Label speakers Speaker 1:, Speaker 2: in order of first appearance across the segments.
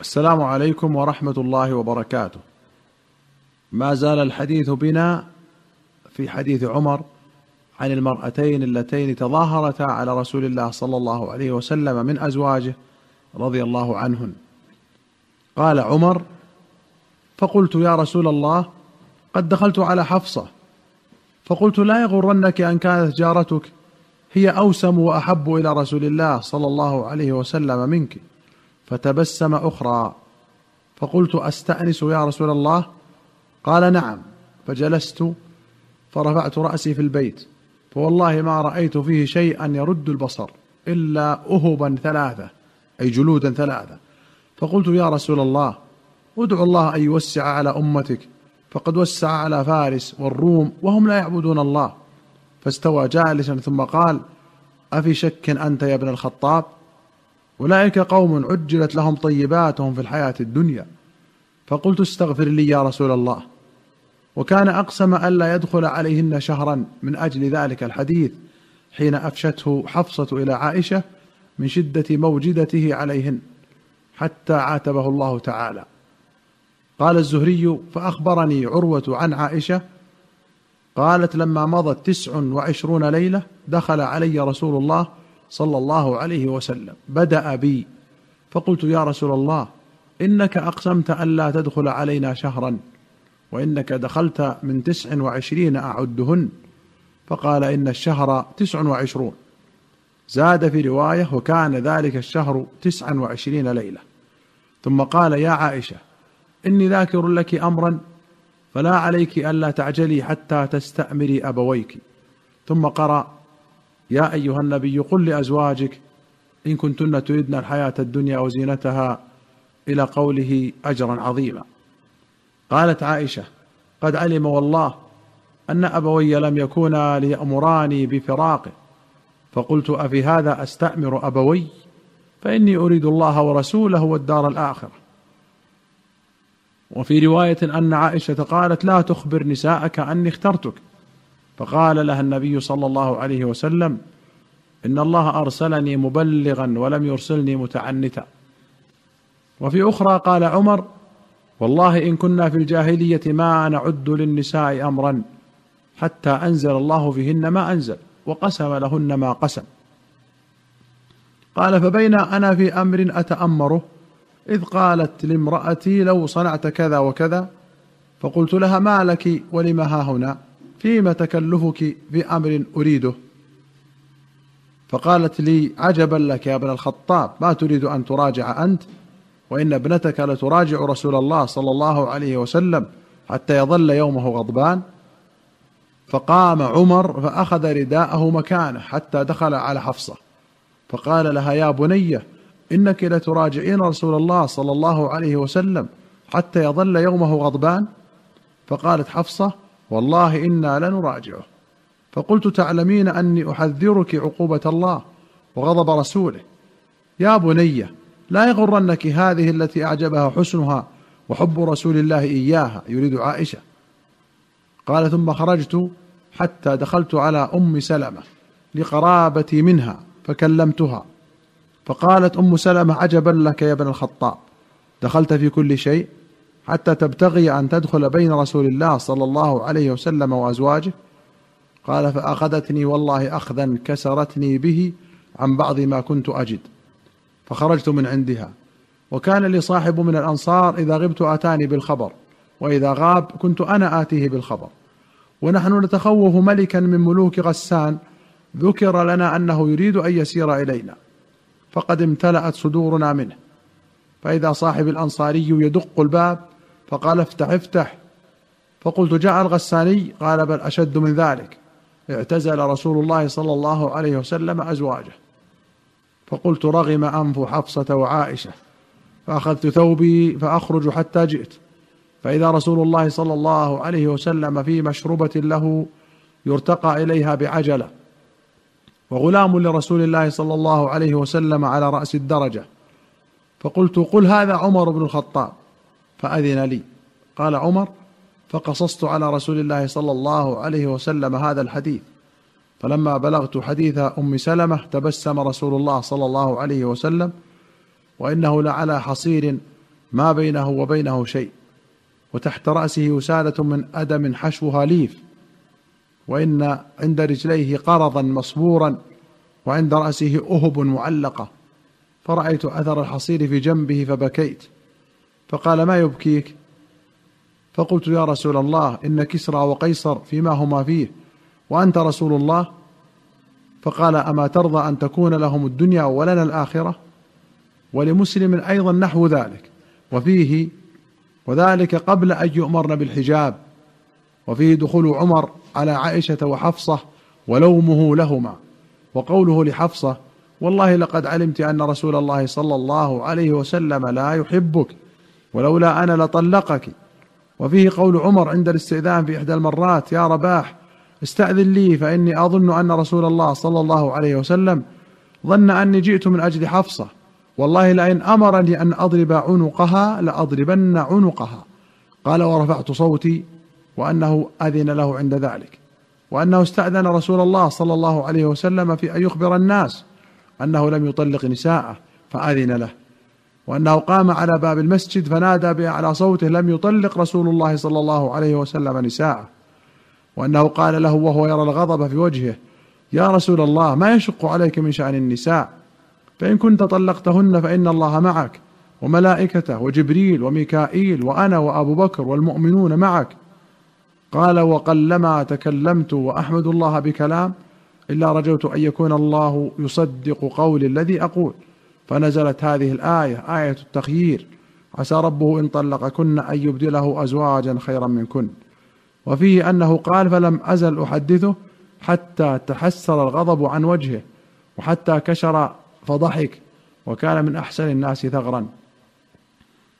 Speaker 1: السلام عليكم ورحمة الله وبركاته. ما زال الحديث بنا في حديث عمر عن المرأتين اللتين تظاهرتا على رسول الله صلى الله عليه وسلم من أزواجه رضي الله عنهن. قال عمر فقلت يا رسول الله قد دخلت على حفصة فقلت لا يغرنك أن كانت جارتك هي أوسم وأحب إلى رسول الله صلى الله عليه وسلم منك. فتبسم أخرى. فقلت أستأنس يا رسول الله؟ قال نعم. فجلست فرفعت رأسي في البيت. فوالله ما رأيت فيه شيئا يرد البصر إلا اهبا ثلاثة أي جلودا ثلاثة. فقلت يا رسول الله ادعو الله أن يوسع على أمتك. فقد وسع على فارس والروم وهم لا يعبدون الله. فاستوى جالسا ثم قال أفي شك أنت يا ابن الخطاب؟ أولئك قوم عجلت لهم طيباتهم في الحياة الدنيا. فقلت استغفر لي يا رسول الله. وكان أقسم الا يدخل عليهن شهرا من أجل ذلك الحديث حين أفشته حفصة إلى عائشة من شدة موجدته عليهن حتى عاتبه الله تعالى. قال الزهري فأخبرني عروة عن عائشة قالت لما مضت تسع وعشرون ليلة دخل علي رسول الله صلى الله عليه وسلم بدأ بي. فقلت يا رسول الله إنك أقسمت ألا تدخل علينا شهرا وإنك دخلت من تسع وعشرين أعدهن. فقال إن الشهر تسع وعشرون. زاد في رواية وكان ذلك الشهر تسعا وعشرين ليلة. ثم قال يا عائشة إني ذاكر لك أمرا فلا عليك ألا تعجلي حتى تستأمري أبويك. ثم قرأ يا أيها النبي قل لأزواجك إن كنتن تردن الحياة الدنيا وزينتها إلى قوله أجرا عظيما. قالت عائشة قد علم والله أن أبوي لم يكونا ليأمراني بفراقه فقلت أفي هذا أستأمر أبوي؟ فإني أريد الله ورسوله والدار الآخرة. وفي رواية أن عائشة قالت لا تخبر نساءك أني اخترتك. فقال لها النبي صلى الله عليه وسلم إن الله أرسلني مبلغا ولم يرسلني متعنتا. وفي أخرى قال عمر والله إن كنا في الجاهلية ما نعد للنساء امرا حتى أنزل الله فيهن ما أنزل وقسم لهن ما قسم. قال فبين أنا في أمر أتأمره إذ قالت لامرأتي لو صنعت كذا وكذا فقلت لها ما لك ولم ها هنا؟ فيما تكلفك في أمر أريده؟ فقالت لي عجبا لك يا ابن الخطاب ما تريد أن تراجع أنت؟ وإن ابنتك لتراجع رسول الله صلى الله عليه وسلم حتى يظل يومه غضبان؟ فقام عمر فأخذ رداءه مكانه حتى دخل على حفصة. فقال لها يا بنيه إنك لتراجعين رسول الله صلى الله عليه وسلم حتى يظل يومه غضبان؟ فقالت حفصة والله إنا لنراجعه. فقلت تعلمين أني أحذرك عقوبة الله وغضب رسوله. يا بنيه لا يغرنك هذه التي أعجبها حسنها وحب رسول الله إياها يريد عائشة. قال ثم خرجت حتى دخلت على أم سلمة لقرابتي منها فكلمتها. فقالت أم سلمة عجبا لك يا ابن الخطاب. دخلت في كل شيء حتى تبتغي أن تدخل بين رسول الله صلى الله عليه وسلم وأزواجه. قال فأخذتني والله أخذا كسرتني به عن بعض ما كنت أجد فخرجت من عندها. وكان لي صاحب من الأنصار إذا غبت آتاني بالخبر وإذا غاب كنت أنا آتيه بالخبر. ونحن نتخوف ملكا من ملوك غسان ذكر لنا أنه يريد أن يسير إلينا فقد امتلأت صدورنا منه. فإذا صاحب الأنصاري يدق الباب فقال افتح افتح. فقلت جاء الغساني قال بل أشد من ذلك. اعتزل رسول الله صلى الله عليه وسلم أزواجه. فقلت رغم أنف حفصة وعائشة فأخذت ثوبي فأخرج حتى جئت. فإذا رسول الله صلى الله عليه وسلم في مشربة له يرتقى إليها بعجلة. وغلام لرسول الله صلى الله عليه وسلم على رأس الدرجة. فقلت قل هذا عمر بن الخطاب فأذن لي. قال عمر فقصصت على رسول الله صلى الله عليه وسلم هذا الحديث. فلما بلغت حديث أم سلمة تبسم رسول الله صلى الله عليه وسلم وإنه لعلى حصير ما بينه وبينه شيء. وتحت رأسه وسادة من أدم حشوها ليف. وإن عند رجليه قرضا مصبورا وعند رأسه أهب معلقة. فرأيت أثر الحصير في جنبه فبكيت فقال ما يبكيك؟ فقلت يا رسول الله إن كسرى وقيصر فيما هما فيه وأنت رسول الله؟ فقال أما ترضى أن تكون لهم الدنيا ولنا الآخرة؟ ولمسلم أيضا نحو ذلك وفيه وذلك قبل أن يؤمرن بالحجاب وفيه دخول عمر على عائشة وحفصة ولومه لهما وقوله لحفصة والله لقد علمت أن رسول الله صلى الله عليه وسلم لا يحبك ولولا أنا لطلقك. وفيه قول عمر عند الاستئذان في إحدى المرات يا رباح استأذن لي فإني أظن أن رسول الله صلى الله عليه وسلم ظن أني جئت من أجل حفصة. والله لئن أمرني أن أضرب عنقها لأضربن عنقها. قال ورفعت صوتي وأنه أذن له عند ذلك. وأنه استأذن رسول الله صلى الله عليه وسلم في أن يخبر الناس. أنه لم يطلق نساءه فأذن له. وأنه قام على باب المسجد فنادى باعلى صوته لم يطلق رسول الله صلى الله عليه وسلم نساءه. وأنه قال له وهو يرى الغضب في وجهه يا رسول الله ما يشق عليك من شأن النساء؟ فإن كنت طلقتهن فإن الله معك وملائكته وجبريل وميكائيل وأنا وأبو بكر والمؤمنون معك. قال وقلما تكلمت وأحمد الله بكلام إلا رجوت أن يكون الله يصدق قولي الذي أقول. فنزلت هذه الآية آية التخيير. عسى ربه إن طلقكن أن يبدله أزواجا خيرا منكن. وفيه أنه قال فلم أزل أحدثه حتى تحسر الغضب عن وجهه وحتى كشر فضحك وكان من أحسن الناس ثغرا.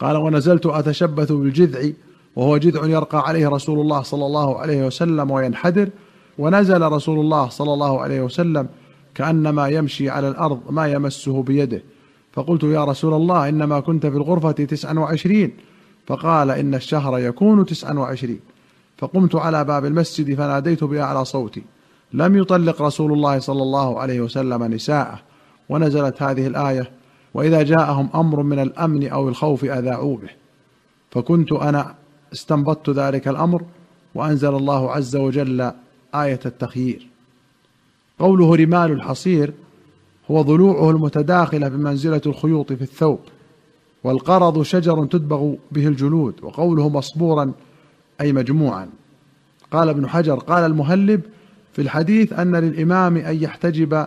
Speaker 1: قال ونزلت أتشبث بالجذع وهو جذع يرقى عليه رسول الله صلى الله عليه وسلم وينحدر ونزل رسول الله صلى الله عليه وسلم كأنما يمشي على الأرض ما يمسه بيده. فقلت يا رسول الله إنما كنت في الغرفة تسعا وعشرين. فقال إن الشهر يكون تسعا وعشرين. فقمت على باب المسجد فناديت بأعلى صوتي. لم يطلق رسول الله صلى الله عليه وسلم نساءه. ونزلت هذه الآية وإذا جاءهم أمر من الأمن أو الخوف أذاعوا به. فكنت أنا استنبطت ذلك الأمر وأنزل الله عز وجل آية التخيير. قوله رمال الحصير هو ضلوعه المتداخلة بمنزله الخيوط في الثوب والقرض شجر تدبغ به الجلود وقوله مصبورا أي مجموعا. قال ابن حجر قال المهلب في الحديث أن للإمام أن يحتجب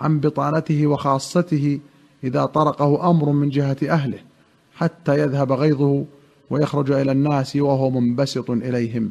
Speaker 1: عن بطانته وخاصته إذا طرقه أمر من جهة أهله حتى يذهب غيظه ويخرج إلى الناس وهو منبسط إليهم.